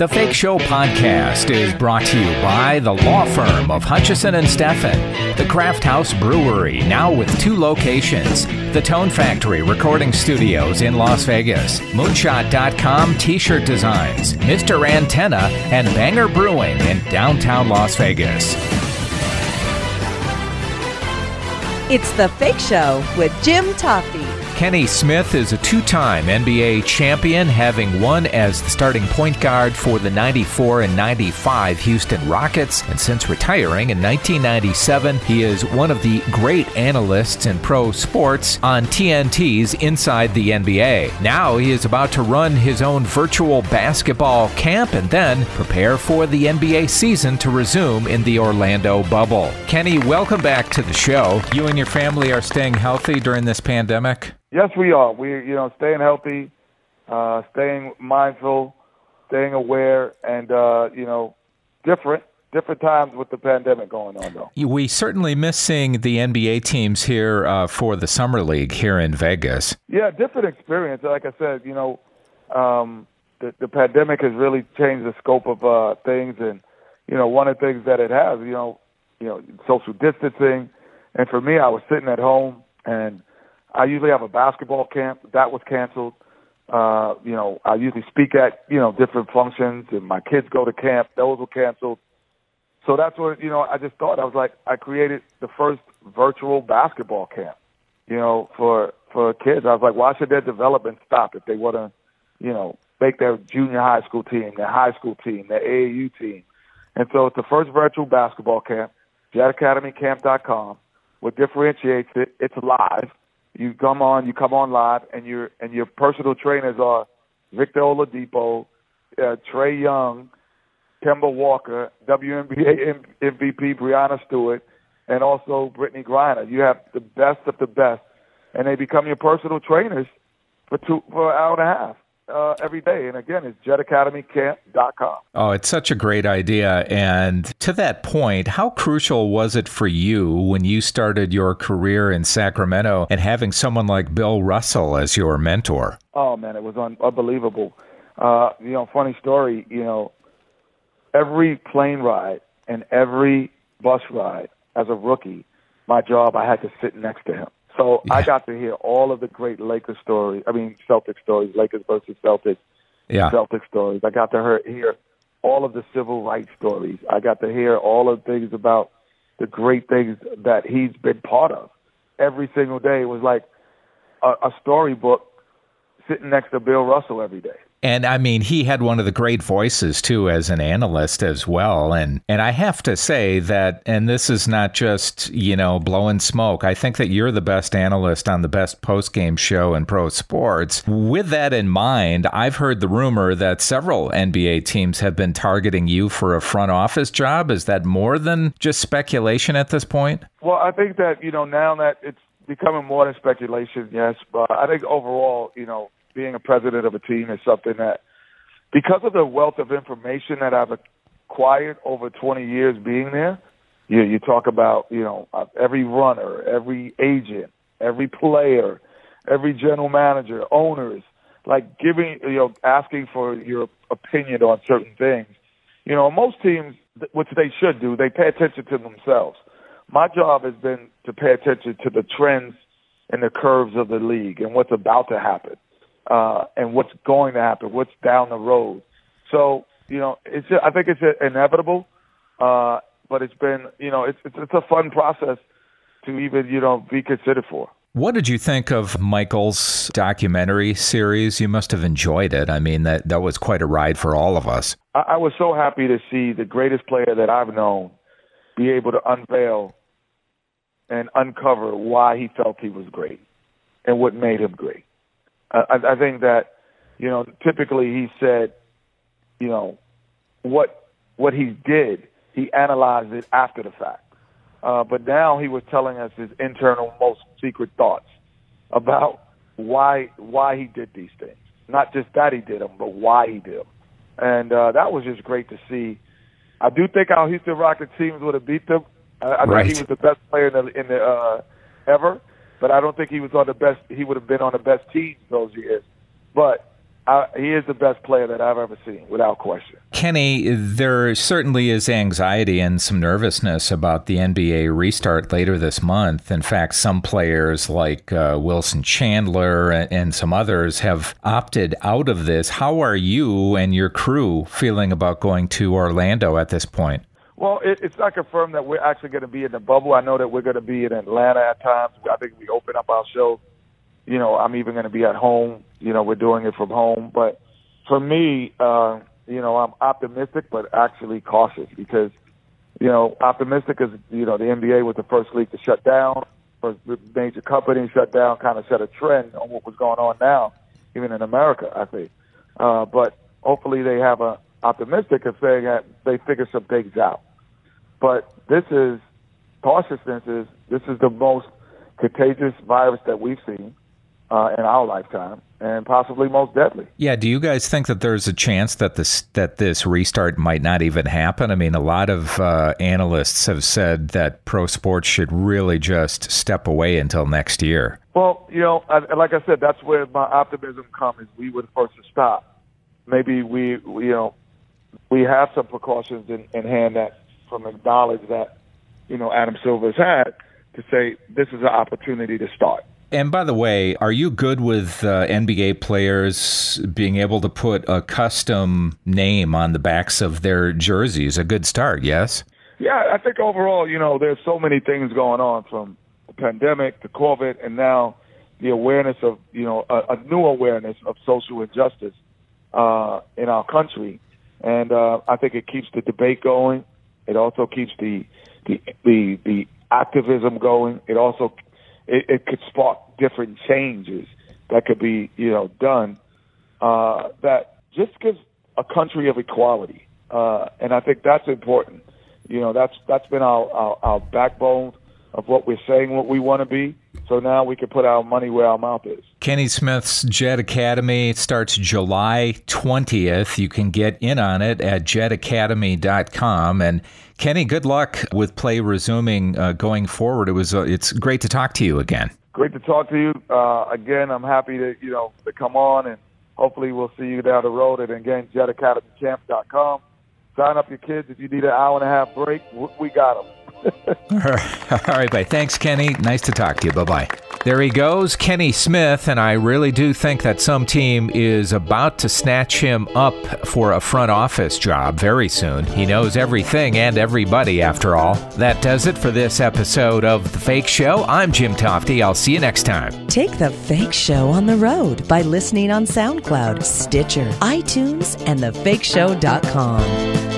The Fake Show podcast is brought to you by the law firm of Hutchison and Steffen, the Craft House Brewery, now with two locations, the Tone Factory Recording Studios in Las Vegas, Moonshot.com T-shirt designs, Mr. Antenna, and Banger Brewing in downtown Las Vegas. It's The Fake Show with Jim Tofte. Kenny Smith is a two time NBA champion, having won as the starting point guard for the 94 and 95 Houston Rockets. And since retiring in 1997, he is one of the great analysts in pro sports on TNT's Inside the NBA. Now he is about to run his own virtual basketball camp and then prepare for the NBA season to resume in the Orlando bubble. Kenny, welcome back to the show. You and your family are staying healthy during this pandemic? Yes, we are. We, you know, staying healthy, uh, staying mindful, staying aware, and uh, you know, different different times with the pandemic going on, though. We certainly miss seeing the NBA teams here uh, for the summer league here in Vegas. Yeah, different experience. Like I said, you know, um, the, the pandemic has really changed the scope of uh, things, and you know, one of the things that it has, you know, you know, social distancing, and for me, I was sitting at home and I usually have a basketball camp that was canceled. Uh, you know, I usually speak at you know different functions, and my kids go to camp. Those were canceled. So that's what you know. I just thought I was like I created the first virtual basketball camp. You know, for for kids, I was like, why should their development stop if they want to, you know, make their junior high school team, their high school team, their AAU team? And so it's the first virtual basketball camp. JetAcademyCamp.com. What differentiates it? It's live you come on, you come on live, and your and your personal trainers are Victor Oladipo, uh, Trae Young, Kemba Walker, WNBA MVP Breanna Stewart, and also Brittney Griner. You have the best of the best, and they become your personal trainers for two for an hour and a half uh, every day. And again, it's jetacademycamp.com. Oh, it's such a great idea. And to that point, how crucial was it for you when you started your career in Sacramento and having someone like Bill Russell as your mentor? Oh, man, it was un- unbelievable. Uh, you know, funny story, you know, every plane ride and every bus ride as a rookie, my job, I had to sit next to him. So yeah. I got to hear all of the great Lakers stories. I mean, Celtic stories, Lakers versus Celtics, yeah. Celtic stories. I got to hear all of the civil rights stories. I got to hear all of the things about the great things that he's been part of. Every single day was like a, a storybook sitting next to Bill Russell every day. And I mean, he had one of the great voices too as an analyst as well. And and I have to say that, and this is not just you know blowing smoke. I think that you're the best analyst on the best post game show in pro sports. With that in mind, I've heard the rumor that several NBA teams have been targeting you for a front office job. Is that more than just speculation at this point? Well, I think that you know now that it's becoming more than speculation, yes. But I think overall, you know being a president of a team is something that, because of the wealth of information that I've acquired over 20 years being there, you, you talk about, you know, uh, every runner, every agent, every player, every general manager, owners, like giving, you know, asking for your opinion on certain things. You know, most teams, which they should do, they pay attention to themselves. My job has been to pay attention to the trends and the curves of the league and what's about to happen uh, and what's going to happen, what's down the road. So you know, it's I think it's inevitable, uh, but it's been you know it's, it's it's a fun process to even you know be considered for. What did you think of Michael's documentary series? You must have enjoyed it. I mean, that that was quite a ride for all of us. I, I was so happy to see the greatest player that I've known be able to unveil and uncover why he felt he was great and what made him great. I, I think that you know typically he said, you know, what what he did, he analyzed it after the fact. Uh, but now he was telling us his internal, most secret thoughts about why why he did these things. Not just that he did them, but why he did them. And uh, that was just great to see. I do think our Houston Rockets teams would have beat them. I, I right. think he was the best player in the, in the uh, ever but I don't think he was on the best. He would have been on the best team those years. But I, he is the best player that I've ever seen, without question. Kenny, there certainly is anxiety and some nervousness about the NBA restart later this month. In fact, some players like uh, Wilson Chandler and, and some others have opted out of this. How are you and your crew feeling about going to Orlando at this point? Well, it, it's not confirmed that we're actually going to be in the bubble. I know that we're going to be in Atlanta at times. I think we open up our show. You know, I'm even going to be at home. You know, we're doing it from home. But for me, uh, you know, I'm optimistic, but actually cautious because, you know, optimistic is, you know, the NBA was the first league to shut down, first major company shut down, kind of set a trend on what was going on now, even in America, I think. Uh, but hopefully they have a optimistic of saying that they figure some things out. But this is cautiousness is this is the most contagious virus that we've seen uh, in our lifetime, and possibly most deadly. Yeah. Do you guys think that there's a chance that this that this restart might not even happen? I mean, a lot of uh, analysts have said that pro sports should really just step away until next year. Well, you know, I, like I said, that's where my optimism comes. We were the first to stop. Maybe we, we you know, we have some precautions in, in hand that from the knowledge that you know Adam Silver's had to say this is an opportunity to start. And by the way, are you good with uh, NBA players being able to put a custom name on the backs of their jerseys? A good start, yes? Yeah, I think overall, you know, there's so many things going on from the pandemic to COVID, and now the awareness of, you know, a, a new awareness of social injustice uh, in our country. And uh, I think it keeps the debate going. It also keeps the the the, the activism going. It also it, it could spark different changes that could be you know done uh, that just gives a country of equality, uh, and I think that's important. You know, that's that's been our, our, our backbone of what we're saying, what we want to be. So now we can put our money where our mouth is. Kenny Smith's Jet Academy starts July 20th. You can get in on it at jetacademy.com. And Kenny, good luck with play resuming uh, going forward. It was uh, it's great to talk to you again. Great to talk to you uh, again. I'm happy to you know to come on and hopefully we'll see you down the road. And again, jetacademychamp.com. Sign up your kids if you need an hour and a half break. We got them. All right, bye. Thanks, Kenny. Nice to talk to you. Bye bye. There he goes, Kenny Smith, and I really do think that some team is about to snatch him up for a front office job very soon. He knows everything and everybody, after all. That does it for this episode of The Fake Show. I'm Jim Tofte. I'll see you next time. Take The Fake Show on the road by listening on SoundCloud, Stitcher, iTunes, and thefakeshow.com.